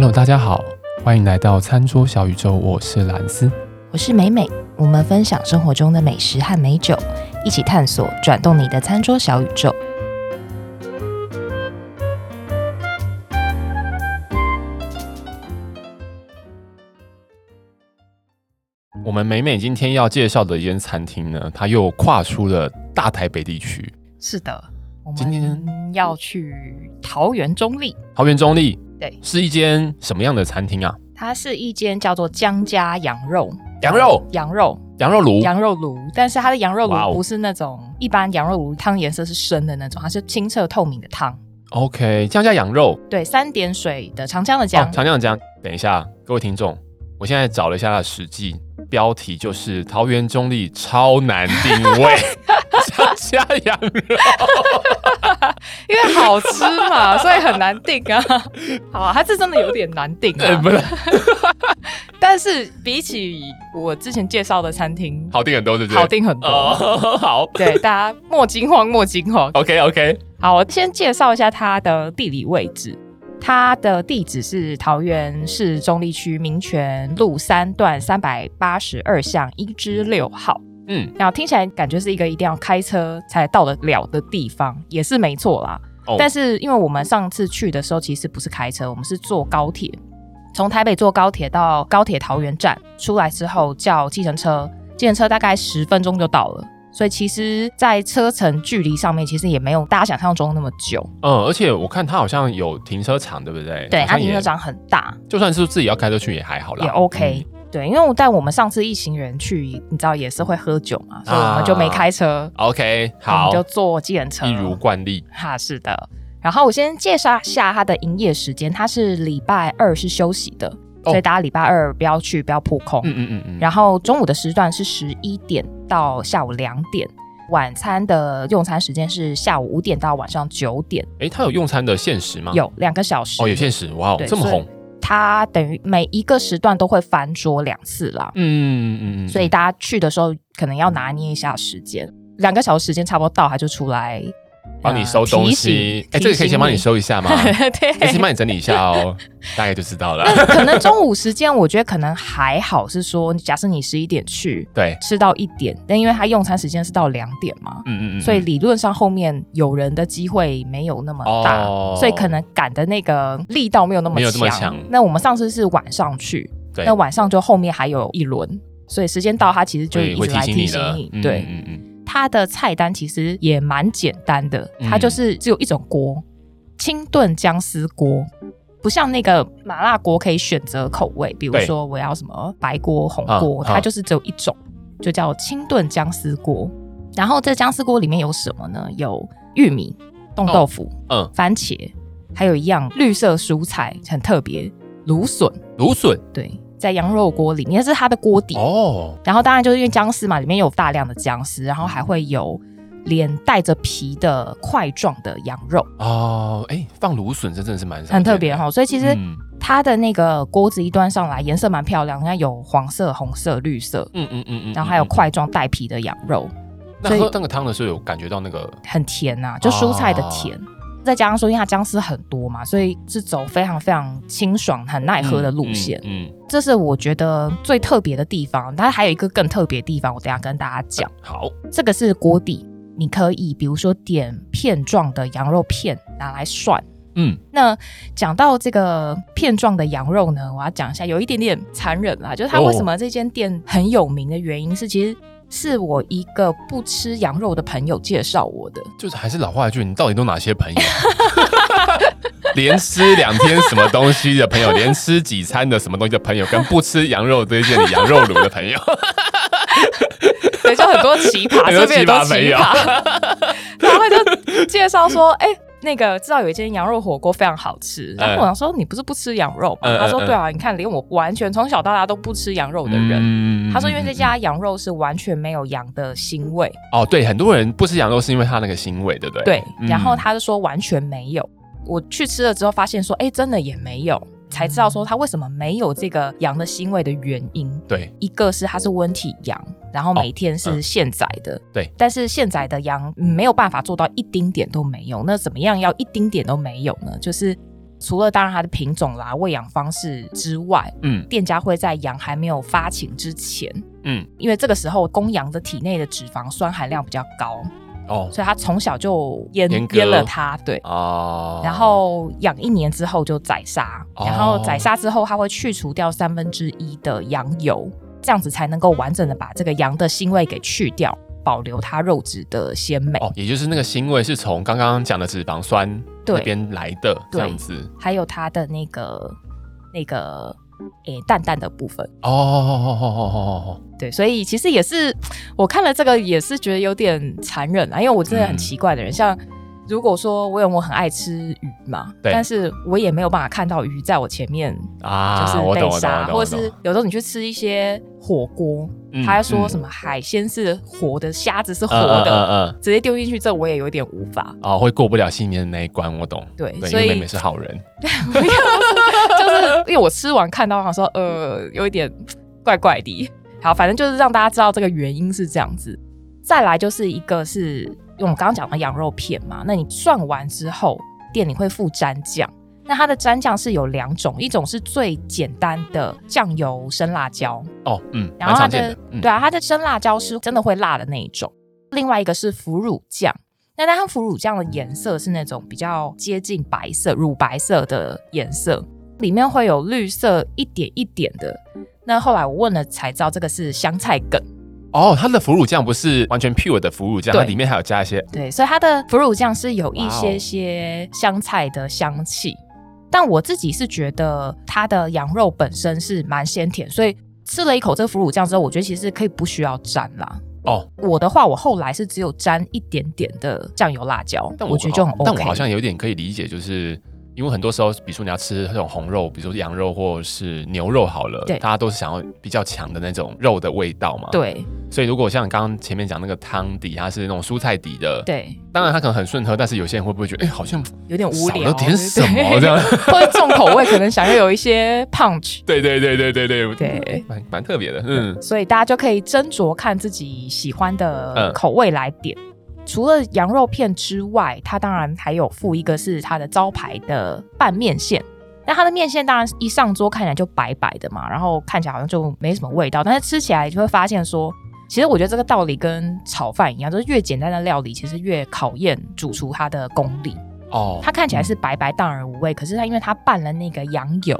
Hello，大家好，欢迎来到餐桌小宇宙，我是蓝斯，我是美美，我们分享生活中的美食和美酒，一起探索转动你的餐桌小宇宙。我们美美今天要介绍的一间餐厅呢，它又跨出了大台北地区。是的，我们今天要去桃园中立。桃园中坜，对，是一间什么样的餐厅啊？它是一间叫做江家羊肉，羊肉，羊肉，羊肉炉，羊肉炉。但是它的羊肉炉不是那种一般羊肉炉汤颜色是深的那种，它是清澈透明的汤。OK，江家羊肉，对，三点水的长江的江，哦、长江的江。等一下，各位听众，我现在找了一下它的实际。标题就是桃园中立超难定位，江家羊肉，因为好吃嘛，所以很难定啊。好啊，它这真的有点难定啊。欸、不是，但是比起我之前介绍的餐厅，好定很多，对不对？好定很多。哦、好，对大家莫惊慌，莫惊慌。OK OK，好，我先介绍一下它的地理位置。它的地址是桃园市中立区民权路三段三百八十二巷一之六号。嗯，然后听起来感觉是一个一定要开车才到得了的地方，也是没错啦。哦，但是因为我们上次去的时候其实不是开车，我们是坐高铁，从台北坐高铁到高铁桃园站，出来之后叫计程车，计程车大概十分钟就到了。所以其实，在车程距离上面，其实也没有大家想象中那么久。嗯，而且我看它好像有停车场，对不对？对，它停车场很大，就算是自己要开车去也还好啦。也 OK，嗯。对，因为我带我们上次一行人去，你知道也是会喝酒嘛，所以我们就没开车。啊、OK，好，我们就坐计程车，一如惯例。哈，是的。然后我先介绍一下它的营业时间，它是礼拜二是休息的。所以大家礼拜二不要去，不要扑空。嗯嗯嗯嗯。然后中午的时段是十一点到下午两点，晚餐的用餐时间是下午五点到晚上九点。哎，它有用餐的限时吗？有两个小时。哦，有限时，哇，哦这么红。它等于每一个时段都会翻桌两次啦。嗯嗯嗯嗯。所以大家去的时候可能要拿捏一下时间，两个小时时间差不多到，它就出来。帮你收东西，哎、呃，这个可以先帮你收一下吗？对，先帮你整理一下哦，大概就知道了。可能中午时间，我觉得可能还好，是说，假设你十一点去，对，吃到一点，但因为他用餐时间是到两点嘛，嗯嗯嗯，所以理论上后面有人的机会没有那么大，哦、所以可能赶的那个力道没有那么强。没有这么强。那我们上次是晚上去，对，那晚上就后面还有一轮，所以时间到，他其实就一直来提醒你，你对，嗯嗯。它的菜单其实也蛮简单的，它就是只有一种锅，清炖姜丝锅，不像那个麻辣锅可以选择口味，比如说我要什么白锅、红锅，它就是只有一种，就叫清炖姜丝锅。然后这姜丝锅里面有什么呢？有玉米、冻豆腐、嗯，番茄，还有一样绿色蔬菜，很特别，芦笋。芦笋，对。在羊肉锅里面，这是它的锅底哦。然后当然就是因为姜丝嘛，里面有大量的姜丝，然后还会有连带着皮的块状的羊肉哦。哎，放芦笋这真的是蛮很特别哈、哦。所以其实它的那个锅子一端上来，颜色蛮漂亮，你看有黄色、红色、绿色，嗯嗯嗯嗯，然后还有块状带皮的羊肉。那喝那个汤的时候有感觉到那个很甜呐、啊，就蔬菜的甜。哦再加上说，因为它姜丝很多嘛，所以是走非常非常清爽、很耐喝的路线。嗯，这是我觉得最特别的地方。但还有一个更特别的地方，我等一下跟大家讲。好，这个是锅底，你可以比如说点片状的羊肉片拿来涮。嗯，那讲到这个片状的羊肉呢，我要讲一下，有一点点残忍啦，就是它为什么这间店很有名的原因是，其实。是我一个不吃羊肉的朋友介绍我的，就是还是老话一句，你到底都哪些朋友？连吃两天什么东西的朋友，连吃几餐的什么东西的朋友，跟不吃羊肉推荐你羊肉卤的朋友，对，就很多奇葩，很多奇葩然后 他就介绍说，哎、欸。那个知道有一间羊肉火锅非常好吃，然后我想说，你不是不吃羊肉吗？他说对啊，你看连我完全从小到大都不吃羊肉的人，他说因为这家羊肉是完全没有羊的腥味。哦，对，很多人不吃羊肉是因为它那个腥味，对不对？对，然后他就说完全没有。我去吃了之后发现说，哎，真的也没有。才知道说它为什么没有这个羊的腥味的原因。对，一个是它是温体羊，然后每天是现宰的。哦嗯、对，但是现宰的羊没有办法做到一丁点都没有。那怎么样要一丁点都没有呢？就是除了当然它的品种啦、喂养方式之外，嗯，店家会在羊还没有发情之前，嗯，因为这个时候公羊的体内的脂肪酸含量比较高。哦，所以他从小就阉阉了它，对，哦，然后养一年之后就宰杀，哦、然后宰杀之后他会去除掉三分之一的羊油，这样子才能够完整的把这个羊的腥味给去掉，保留它肉质的鲜美。哦，也就是那个腥味是从刚刚讲的脂肪酸那边来的，这样子，还有它的那个那个。诶、欸，淡淡的部分。哦，哦，对，所以其实也是我看了这个也是觉得有点残忍啊，因为我真的很奇怪的人，嗯、像如果说我有我很爱吃鱼嘛，但是我也没有办法看到鱼在我前面啊，就是被杀，或者是有时候你去吃一些火锅，他说什么海鲜是活的，虾、嗯、子是活的，嗯嗯嗯、直接丢进去，这我也有点无法哦，会过不了心里面的那一关，我懂，对，对所以妹妹是好人。就是因为我吃完看到他说，呃，有一点怪怪的。好，反正就是让大家知道这个原因是这样子。再来就是一个是，因为我们刚刚讲的羊肉片嘛，那你涮完之后，店里会附蘸酱。那它的蘸酱是有两种，一种是最简单的酱油生辣椒哦，嗯，然后它的，的嗯、对啊，它的生辣椒是真的会辣的那一种。另外一个是腐乳酱。那它腐乳酱的颜色是那种比较接近白色、乳白色的颜色，里面会有绿色一点一点的。那后来我问了才知道，这个是香菜梗。哦，它的腐乳酱不是完全 pure 的腐乳酱，它里面还有加一些。对，所以它的腐乳酱是有一些些香菜的香气。但我自己是觉得它的羊肉本身是蛮鲜甜，所以吃了一口这个腐乳酱之后，我觉得其实可以不需要沾啦。哦，我的话，我后来是只有沾一点点的酱油辣椒，但我，我觉得就很 OK。但我好像有点可以理解，就是。因为很多时候，比如说你要吃那种红肉，比如说羊肉或是牛肉好了，对，大家都是想要比较强的那种肉的味道嘛。对。所以如果像刚刚前面讲那个汤底，它是那种蔬菜底的，对。当然它可能很顺喝，但是有些人会不会觉得，哎，好像有点无聊，点什么这样，或者重口味，可能想要有一些 punch。对对对对对对对，蛮蛮特别的，嗯。所以大家就可以斟酌看自己喜欢的口味来点。除了羊肉片之外，它当然还有附一个是它的招牌的拌面线。那它的面线当然一上桌看起来就白白的嘛，然后看起来好像就没什么味道，但是吃起来就会发现说，其实我觉得这个道理跟炒饭一样，就是越简单的料理，其实越考验主厨他的功力。哦，它看起来是白白淡而无味，可是它因为它拌了那个羊油。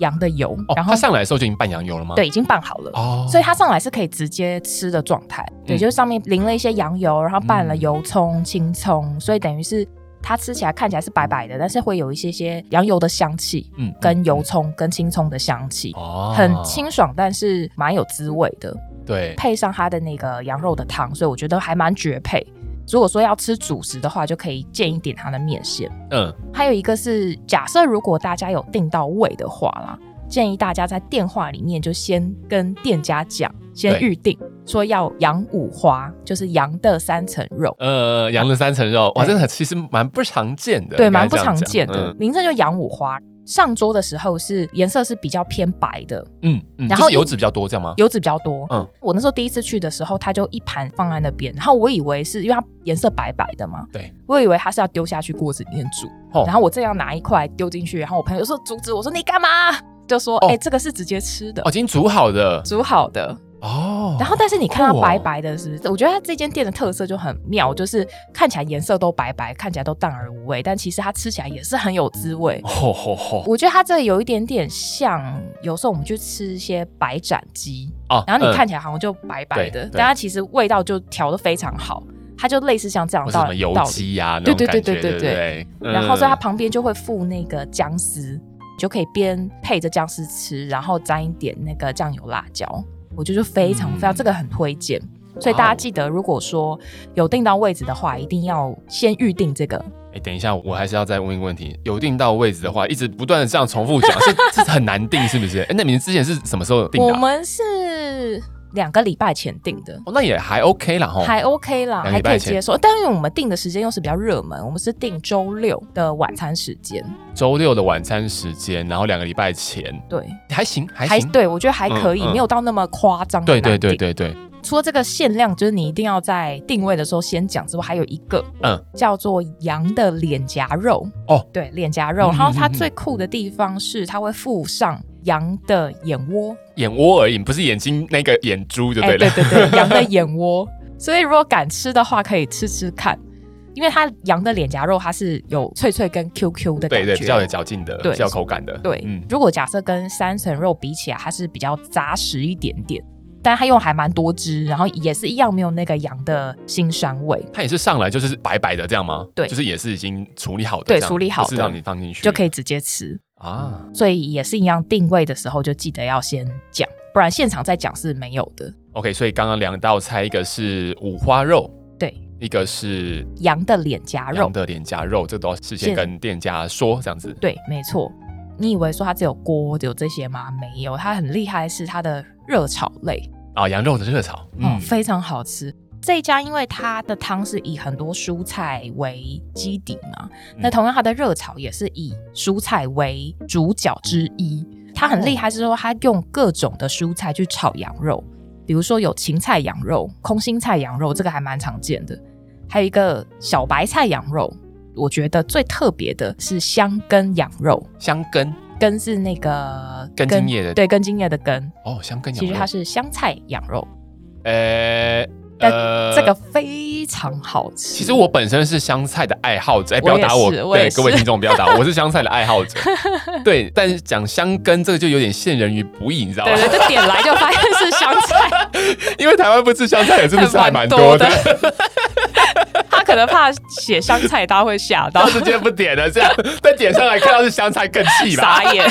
羊的油，然后它上来的时候就已经拌羊油了吗？对，已经拌好了。哦，所以它上来是可以直接吃的状态。对，就是上面淋了一些羊油，然后拌了油葱、青葱，所以等于是它吃起来看起来是白白的，但是会有一些些羊油的香气，嗯，跟油葱跟青葱的香气，哦，很清爽，但是蛮有滋味的。对，配上它的那个羊肉的汤，所以我觉得还蛮绝配。如果说要吃主食的话，就可以建议点它的面线。嗯，还有一个是假设如果大家有订到位的话啦，建议大家在电话里面就先跟店家讲，先预定对说要羊五花，就是羊的三层肉。呃，羊的三层肉，哇，真的其实蛮不常见的。对，蛮不常见的，名称就羊五花。上桌的时候是颜色是比较偏白的，嗯，嗯，然后油脂比较多，这样吗？油脂比较多，嗯，我那时候第一次去的时候，他就一盘放在那边，然后我以为是因为它颜色白白的嘛，对，我以为它是要丢下去锅子里面煮，哦、然后我这样拿一块丢进去，然后我朋友说阻止，我说你干嘛？就说哎、哦欸，这个是直接吃的，哦，已经煮好的，煮好的。哦，然后但是你看到白白的是不，是，哦、我觉得它这间店的特色就很妙，就是看起来颜色都白白，看起来都淡而无味，但其实它吃起来也是很有滋味。哦哦哦、我觉得它这个有一点点像，有时候我们去吃一些白斩鸡，哦、然后你看起来好像就白白的，嗯、但它其实味道就调的非常好，它就类似像这样道理。油鸡呀，对对对对对对。然后所以它旁边就会附那个姜丝，就可以边配着姜丝吃，然后沾一点那个酱油辣椒。我觉得非常非常，嗯、这个很推荐，所以大家记得，如果说有订到位置的话，一定要先预定这个。哎、欸，等一下，我还是要再问一个问题：有订到位置的话，一直不断的这样重复讲，是 是很难订，是不是？哎、欸，那你们之前是什么时候订的？我们是。两个礼拜前订的，哦，那也还 OK 啦，吼，还 OK 啦，还可以接受。但因为我们订的时间又是比较热门，我们是订周六的晚餐时间。周六的晚餐时间，然后两个礼拜前，对，还行，还行，对，我觉得还可以，嗯。嗯、没有到那么夸张。对对对对对。除了这个限量，就是你一定要在定位的时候先讲之外，还有一个，嗯，叫做羊的脸颊肉。哦，对，脸颊肉。然后它最酷的地方是，它会附上羊的眼窝，眼窝而已，不是眼睛那个眼珠就对了，欸、对对对，羊 的眼窝。所以如果敢吃的话，可以吃吃看，因为它羊的脸颊肉它是有脆脆跟 Q Q 的感觉，对对，比较有嚼劲的，对，比较有口感的。对，嗯，如果假设跟三层肉比起来，它是比较扎实一点点。但它用还蛮多汁，然后也是一样没有那个羊的腥膻味。它也是上来就是白白的这样吗？对，就是也是已经处理好的，对，处理好的，是让你放进去就可以直接吃啊。所以也是一样，定位的时候就记得要先讲，不然现场再讲是没有的。OK，所以刚刚两道菜，一个是五花肉，对，一个是羊的脸颊肉，羊的脸颊肉，这都要事先跟店家说这样子。对，没错。你以为说它只有锅只有这些吗？没有，它很厉害是它的热炒类。啊、哦，羊肉的热炒，嗯，非常好吃。这一家因为它的汤是以很多蔬菜为基底嘛，嗯、那同样它的热炒也是以蔬菜为主角之一。它很厉害是说，它用各种的蔬菜去炒羊肉，比如说有芹菜羊肉、空心菜羊肉，这个还蛮常见的。还有一个小白菜羊肉，我觉得最特别的是香根羊肉，香根。根是那个根茎叶的，对，根茎叶的根。哦，香根羊肉。其实它是香菜羊肉。呃，但这个非常好吃。其实我本身是香菜的爱好者，哎，不要打我，对，各位听众不要打我，我是香菜的爱好者。对，但是讲香根这个就有点陷人于不义，你知道吗？对对，就点来就发现是香菜，因为台湾不吃香菜也真的是还蛮多的？他可能怕写香菜，大家会吓到，直接不点了。这样再点上来看到是香菜，更气吧？傻眼。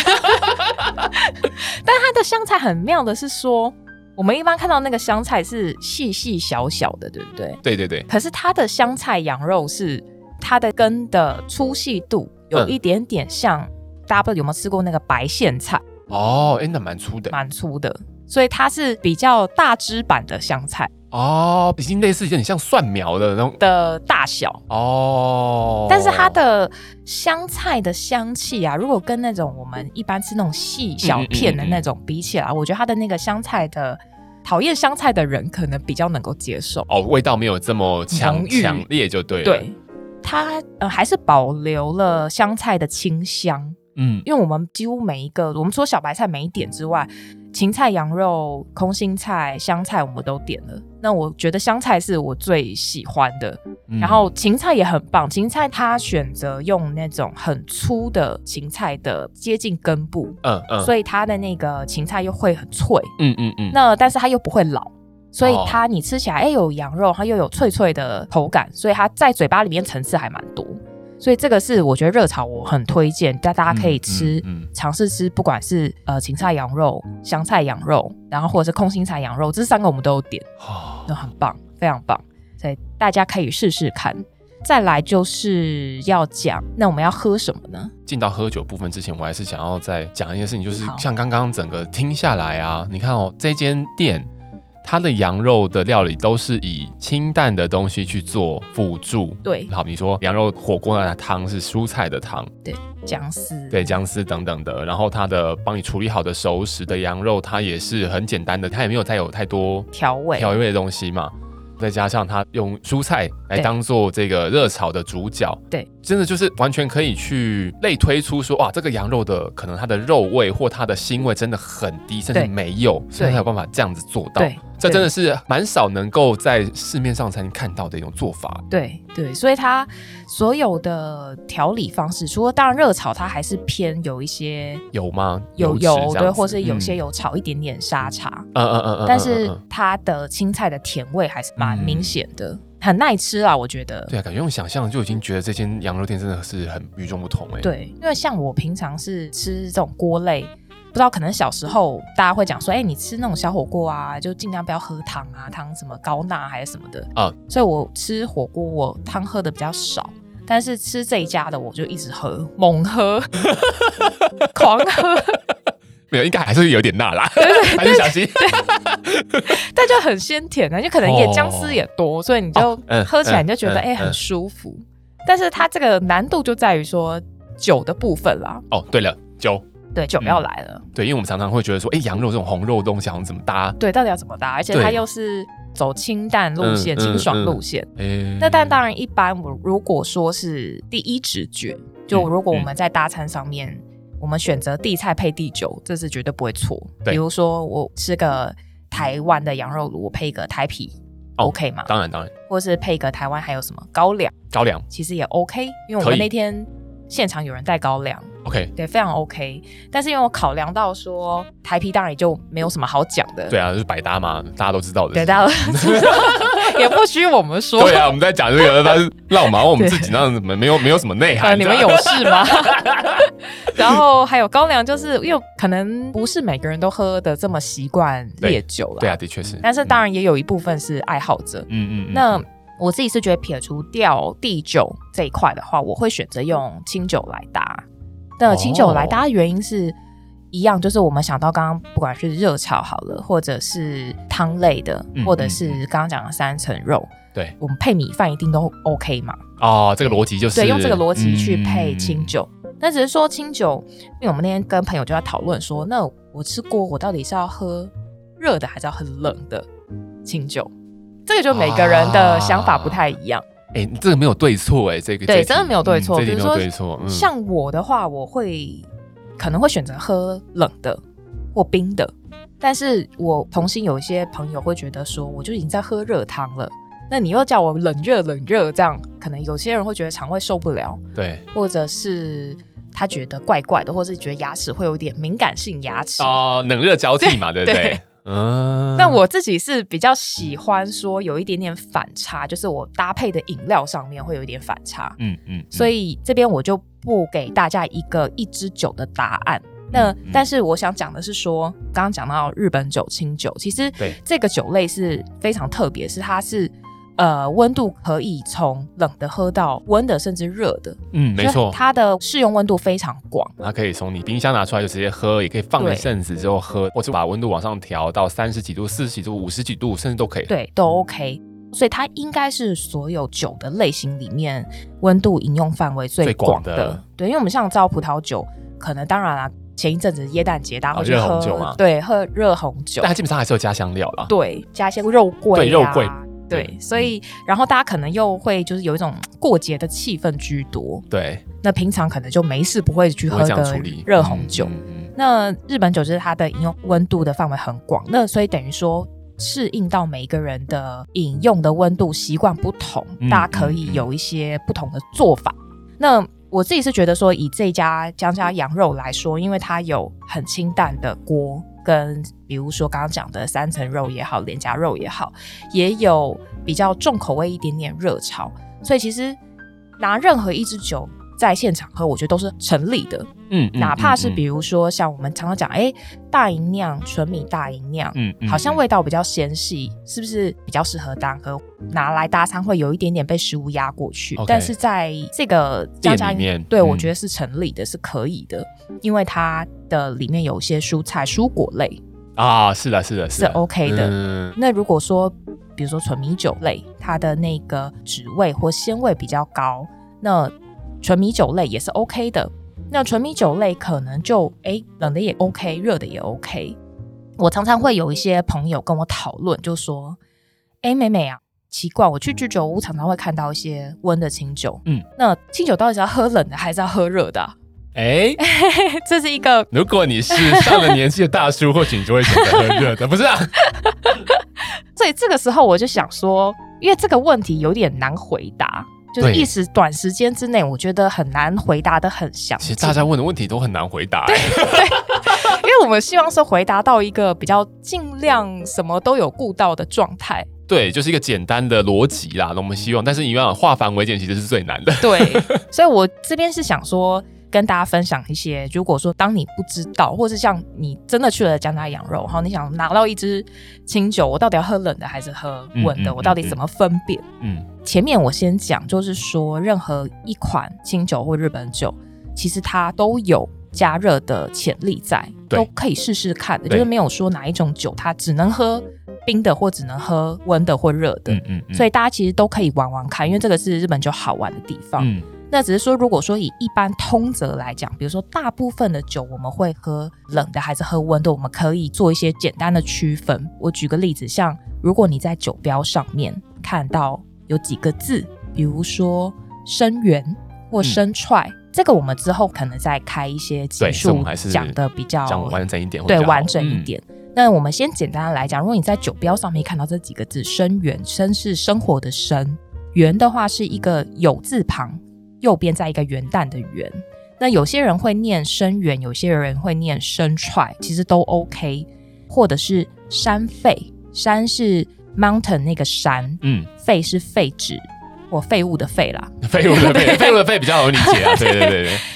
但它的香菜很妙的是说，我们一般看到那个香菜是细细小小的，对不对？对对对。可是它的香菜羊肉是它的根的粗细度有一点点像，嗯、大家不知道有没有吃过那个白苋菜？哦，哎，那蛮粗的，蛮粗的，所以它是比较大只版的香菜。哦，已经类似有点像蒜苗的那种。的大小哦，但是它的香菜的香气啊，如果跟那种我们一般吃那种细小片的那种比起来，嗯嗯嗯，我觉得它的那个香菜的讨厌香菜的人可能比较能够接受。哦，味道没有这么强强烈就对了，对，它呃还是保留了香菜的清香，嗯，因为我们几乎每一个我们除了小白菜没点之外。芹菜、羊肉、空心菜、香菜，我们都点了。那我觉得香菜是我最喜欢的，嗯、然后芹菜也很棒。芹菜它选择用那种很粗的芹菜的接近根部，嗯嗯，所以它的那个芹菜又会很脆，嗯嗯嗯。那但是它又不会老，所以它你吃起来，哎、欸，有羊肉，它又有脆脆的口感，所以它在嘴巴里面层次还蛮多。所以这个是我觉得热炒我很推荐，大大家可以吃，尝试、吃，不管是呃芹菜羊肉、香菜羊肉，然后或者是空心菜羊肉，这三个我们都有点，都很棒，非常棒，所以大家可以试试看。再来就是要讲，那我们要喝什么呢？进到喝酒部分之前，我还是想要再讲一件事情，就是像刚刚整个听下来啊，你看哦，这间店。它的羊肉的料理都是以清淡的东西去做辅助，对，好，比如说羊肉火锅的汤是蔬菜的汤，对，姜丝，对，姜丝等等的，然后它的帮你处理好的熟食的羊肉，它也是很简单的，它也没有再有太多调味。调味的东西嘛。再加上它用蔬菜来当做这个热炒的主角，对，真的就是完全可以去类推出说，哇，这个羊肉的可能它的肉味或它的腥味真的很低，甚至没有，所以才有办法这样子做到。对，这真的是蛮少能够在市面上才能看到的一种做法。对对，所以它所有的调理方式，除了当然热炒，它还是偏有一些有吗？有油对，或是有些有炒一点点沙茶，嗯嗯嗯嗯，但是它的青菜的甜味还是蛮。明显的，很耐吃啊，我觉得。对啊，感觉用想象就已经觉得这间羊肉店真的是很与众不同哎。对，因为像我平常是吃这种锅类，不知道可能小时候大家会讲说，哎、欸，你吃那种小火锅啊，就尽量不要喝汤啊，汤什么高钠还是什么的啊。所以我吃火锅，我汤喝的比较少，但是吃这一家的，我就一直喝，猛喝，狂喝。没有，应该还是有点辣啦，对对对，还是小心。但就很鲜甜啊，就可能也姜丝也多，哦、所以你就喝起来你就觉得哎、嗯嗯嗯欸、很舒服。但是它这个难度就在于说酒的部分啦。哦，对了，酒，对，酒要来了、嗯。对，因为我们常常会觉得说，哎、欸，羊肉这种红肉东西好像怎么搭？对，到底要怎么搭？而且它又是走清淡路线、清爽路线。那但当然，一般我如果说是第一直觉，就如果我们在搭餐上面，我们选择地菜配地酒，这是绝对不会错。比如说我吃个台湾的羊肉炉，我配一个台啤，OK 吗？当然当然。或是配一个台湾还有什么高粱？高粱其实也 OK，因为我们那天现场有人带高粱。OK，对，非常 OK。但是因为我考量到说台啤当然也就没有什么好讲的。对啊，就是百搭嘛，大家都知道的。对，大家都知道，也不需我们说。对啊，我们在讲这个，但是让我们我们自己 那没有没有什么内涵。你们有事吗？然后还有高粱，就是因为可能不是每个人都喝的这么习惯烈酒了。对啊，的确是。但是当然也有一部分是爱好者。嗯嗯。那我自己是觉得撇除掉地酒这一块的话，我会选择用清酒来搭。的清酒来大家原因是一样，就是我们想到刚刚不管是热炒好了，或者是汤类的，或者是刚刚讲的三层肉，对，我们配米饭一定都 OK 嘛？哦，这个逻辑就是对，用这个逻辑去配清酒。那只是说清酒，因为我们那天跟朋友就在讨论说，那我吃锅，我到底是要喝热的还是要喝冷的清酒？这个就每个人的想法不太一样。哎，这个没有对错哎，这个对，真的没有对错，这里没有对错。像我的话，我会可能会选择喝冷的或冰的，但是我同行有一些朋友会觉得说，我就已经在喝热汤了，那你又叫我冷热冷热，这样可能有些人会觉得肠胃受不了，对，或者是他觉得怪怪的，或是觉得牙齿会有点敏感性牙齿哦，冷热交替嘛，对不对？嗯，那我自己是比较喜欢说有一点点反差，就是我搭配的饮料上面会有一点反差，嗯嗯，所以这边我就不给大家一个一支酒的答案。那但是我想讲的是说，刚刚讲到日本酒清酒，其实这个酒类是非常特别，是它是。呃，温度可以从冷的喝到温的，甚至热的。嗯，没错，它的适用温度非常广。它可以从你冰箱拿出来就直接喝，也可以放一阵子之后喝，或者把温度往上调到三十几度、四十几度、五十几度，甚至都可以。对，都 OK。所以它应该是所有酒的类型里面温度饮用范围最广的。的对，因为我们像造葡萄酒，可能当然啦，前一阵子耶诞节大家会去喝、哦、热红酒嘛，对，喝热红酒，但它基本上还是有加香料啦。对，加一些肉桂、啊，对，肉桂。对，所以然后大家可能又会就是有一种过节的气氛居多。对，那平常可能就没事不会去喝个热红酒。那日本酒就是它的饮用温度的范围很广，那所以等于说适应到每一个人的饮用的温度习惯不同，嗯、大家可以有一些不同的做法。那我自己是觉得说，以这家江家羊肉来说，因为它有很清淡的锅。跟比如说刚刚讲的三层肉也好，脸颊肉也好，也有比较重口味一点点热潮，所以其实拿任何一支酒在现场喝，我觉得都是成立的。嗯，嗯，哪怕是比如说像我们常常讲，哎、嗯，大吟酿、纯米大吟酿，嗯，嗯，好像味道比较纤细，是不是比较适合单喝？拿来搭餐会有一点点被食物压过去，Okay. 但是在这个江家里面，对、嗯、我觉得是成立的，是可以的，因为它的里面有一些蔬菜、蔬果类啊，是的，是的，是，的是 OK 的。嗯、那如果说比如说纯米酒类，它的那个脂味或鲜味比较高，那纯米酒类也是 OK 的。那纯米酒类可能就哎冷的也 OK，热的也 OK。我常常会有一些朋友跟我讨论，就说：“哎，美美啊，奇怪，我去居酒屋常常会看到一些温的清酒，嗯，那清酒到底是要喝冷的还是要喝热的啊？”哎，这是一个。如果你是上了年纪的大叔，或许你就会选择喝热的，不是啊？所以这个时候我就想说，因为这个问题有点难回答。就是一时短时间之内，我觉得很难回答的很详细。其实大家问的问题都很难回答，对，对，因为我们希望是回答到一个比较尽量什么都有顾到的状态。对，就是一个简单的逻辑啦。那我们希望，但是你要化繁为简，其实是最难的。对，所以我这边是想说。跟大家分享一些，如果说当你不知道，或是像你真的去了江家羊肉，然后你想拿到一支清酒，我到底要喝冷的还是喝温的？嗯嗯嗯、我到底怎么分辨？嗯，前面我先讲，就是说任何一款清酒或日本酒，其实它都有加热的潜力在，都可以试试看的，就是没有说哪一种酒它只能喝冰的，或只能喝温的或热的。嗯，嗯嗯，所以大家其实都可以玩玩看，因为这个是日本酒好玩的地方。嗯那只是说，如果说以一般通则来讲，比如说大部分的酒我们会喝冷的还是喝温的，我们可以做一些简单的区分。我举个例子，像如果你在酒标上面看到有几个字，比如说生源或生踹，嗯，这个我们之后可能再开一些集数讲的比较完整一点，对，完整一点。嗯那我们先简单的来讲，如果你在酒标上面看到这几个字“生源”，生是生活的生，源的话是一个有字旁，右边在一个元旦的元。那有些人会念生源，有些人会念生踹，其实都 OK。或者是山废，山是 mountain 那个山，嗯，废是废纸我废物的废啦，废物的废，废物的废比较好理解啊。对对对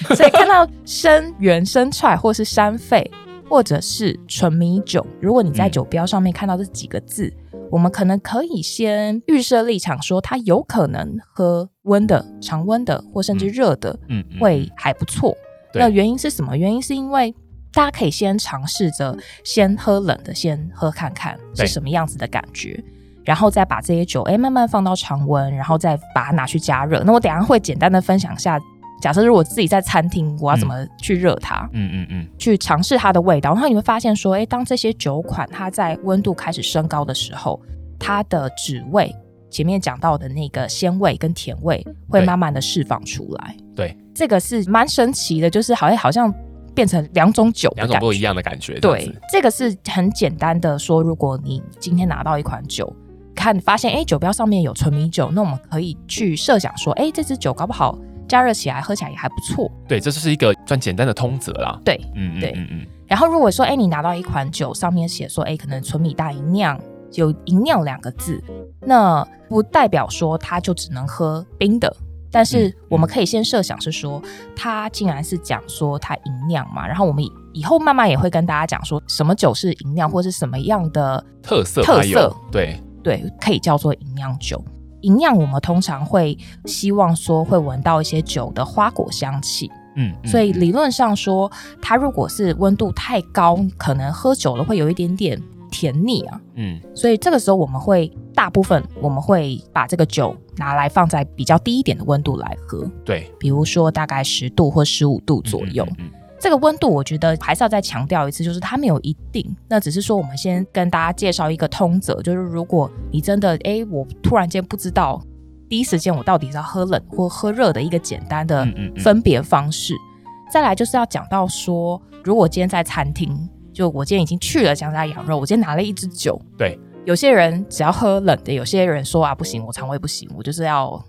对，所以看到生原、生菜或是山废。或者是纯米酒，如果你在酒标上面看到这几个字，嗯、我们可能可以先预设立场，说它有可能喝温的、常温的，或甚至热的，嗯，会还不错。嗯嗯、那原因是什么？原因是因为大家可以先尝试着先喝冷的，先喝看看是什么样子的感觉，然后再把这些酒哎慢慢放到常温，然后再把它拿去加热。那我等下会简单的分享一下。假设如果自己在餐厅，我要怎么去热它？嗯嗯嗯，去尝试它的味道，然后你会发现说，哎，当这些酒款它在温度开始升高的时候，它的脂味，前面讲到的那个鲜味跟甜味，会慢慢的释放出来。对，这个是蛮神奇的，就是好像好像变成两种酒，两种不一样的感觉。对，这个是很简单的说，如果你今天拿到一款酒，看发现哎酒标上面有纯米酒，那我们可以去设想说，哎，这支酒搞不好。加热起来喝起来也还不错，对，这就是一个算简单的通则啦。对，嗯，对，嗯嗯。然后如果说，哎，你拿到一款酒，上面写说，哎，可能纯米大吟酿，有吟酿两个字，那不代表说它就只能喝冰的。但是我们可以先设想是说，它竟然是讲说它吟酿嘛，然后我们以后慢慢也会跟大家讲说，什么酒是吟酿，或是什么样的特色特色，对。对，可以叫做吟酿酒。营养，我们通常会希望说会闻到一些酒的花果香气，嗯，所以理论上说，它如果是温度太高，可能喝久了会有一点点甜腻啊，嗯，所以这个时候我们会大部分我们会把这个酒拿来放在比较低一点的温度来喝，对，比如说大概十度或十五度左右。嗯嗯嗯这个温度，我觉得还是要再强调一次，就是它没有一定，那只是说我们先跟大家介绍一个通则，就是如果你真的哎，我突然间不知道第一时间我到底是要喝冷或喝热的一个简单的分别方式。嗯嗯嗯。再来就是要讲到说，如果今天在餐厅，就我今天已经去了江家羊肉，我今天拿了一支酒，对，有些人只要喝冷的，有些人说啊不行，我肠胃不行，我就是要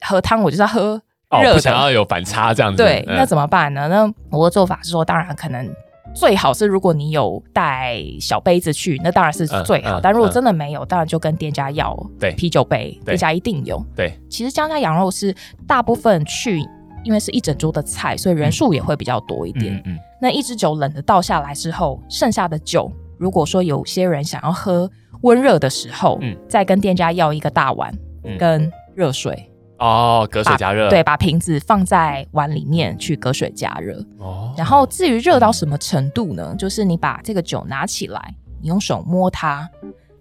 喝汤，我就是要喝。哦，不想要有反差这样子。对，那怎么办呢？那我的做法是说，当然可能最好是如果你有带小杯子去，那当然是最好。但如果真的没有，当然就跟店家要。对，啤酒杯，店家一定有。对，其实江家羊肉是大部分去，因为是一整桌的菜，所以人数也会比较多一点。嗯嗯。那一支酒冷的倒下来之后，剩下的酒，如果说有些人想要喝温热的时候，嗯，再跟店家要一个大碗跟热水。哦，隔水加热，对，把瓶子放在碗里面去隔水加热。哦，然后至于热到什么程度呢？就是你把这个酒拿起来，你用手摸它，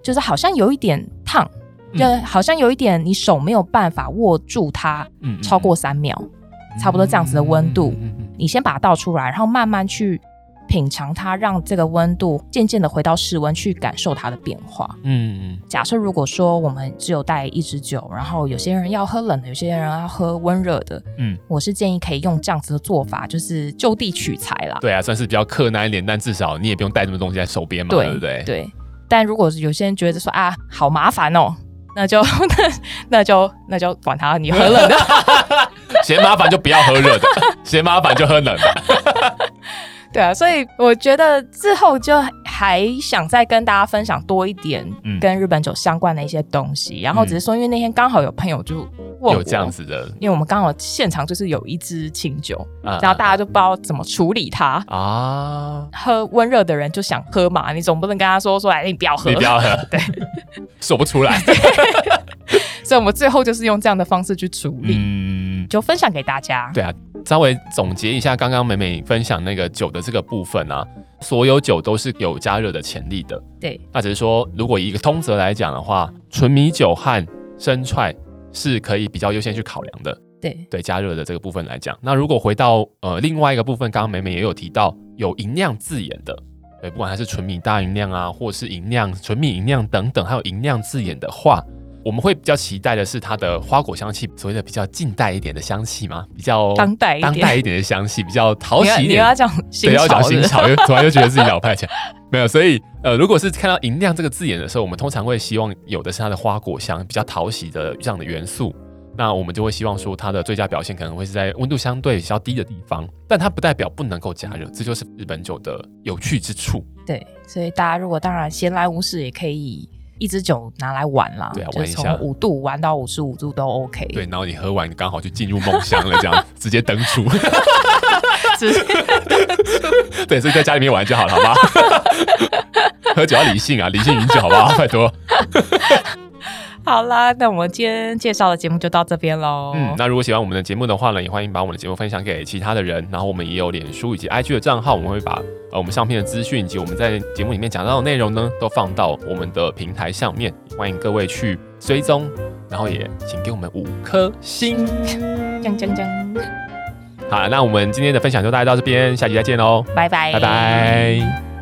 就是好像有一点烫，嗯、就好像有一点你手没有办法握住它，超过三秒，嗯嗯、差不多这样子的温度，嗯嗯嗯、你先把它倒出来，然后慢慢去。品尝它，让这个温度渐渐的回到室温，去感受它的变化。嗯，假设如果说我们只有带一支酒，然后有些人要喝冷的，有些人要喝温热的，嗯，我是建议可以用这样子的做法，就是就地取材啦。对啊，算是比较克难一点，但至少你也不用带这么多东西在手边嘛，对，对不对？对。但如果有些人觉得说啊，好麻烦哦，那就 那那就那就管他，你喝冷的，嫌麻烦就不要喝热的，嫌麻烦就喝冷的。对啊，所以我觉得之后就还想再跟大家分享多一点跟日本酒相关的一些东西，嗯、然后只是说，因为那天刚好有朋友就问有这样子的，因为我们刚好现场就是有一支清酒，啊、然后大家就不知道怎么处理它。啊。喝温热的人就想喝嘛，你总不能跟他说说，哎，你不要喝，你不要喝，对，说不出来。所以我们最后就是用这样的方式去处理，嗯，就分享给大家。对啊。稍微总结一下刚刚美美分享那个酒的这个部分啊，所有酒都是有加热的潜力的。对，那只是说，如果以一个通则来讲的话，纯米酒和生踹是可以比较优先去考量的。对对，加热的这个部分来讲，那如果回到呃另外一个部分，刚刚美美也有提到有银酿字眼的，对，不管它是纯米大吟酿啊，或是吟酿纯米吟酿等等，还有吟酿字眼的话。我们会比较期待的是它的花果香气，所谓的比较近代一点的香气嘛，比较当代当代一点的香气，比较讨喜一点。你要讲新潮，要讲新潮，又突然又觉得自己老派起来。没有，所以呃，如果是看到“银亮”这个字眼的时候，我们通常会希望有的是它的花果香，比较讨喜的这样的元素。那我们就会希望说，它的最佳表现可能会是在温度相对比较低的地方，但它不代表不能够加热，这就是日本酒的有趣之处。对，所以大家如果当然闲来无事也可以。一支酒拿来玩啦，对啊，玩一下，从五度玩到五十五度都 OK。对，然后你喝完，你刚好就进入梦乡了，这样 直接登出。直接 对，所以在家里面玩就好了，好吗？喝酒要理性啊，理性饮酒，好不好？拜托。好啦，那我们今天介绍的节目就到这边喽。嗯，那如果喜欢我们的节目的话呢，也欢迎把我们的节目分享给其他的人。然后我们也有脸书以及 IG 的账号，我们会把呃我们上片的资讯以及我们在节目里面讲到的内容呢，都放到我们的平台上面，欢迎各位去追踪。然后也请给我们五颗星。锵锵锵。好，那我们今天的分享就大概到这边，下期再见喽，拜拜，拜拜。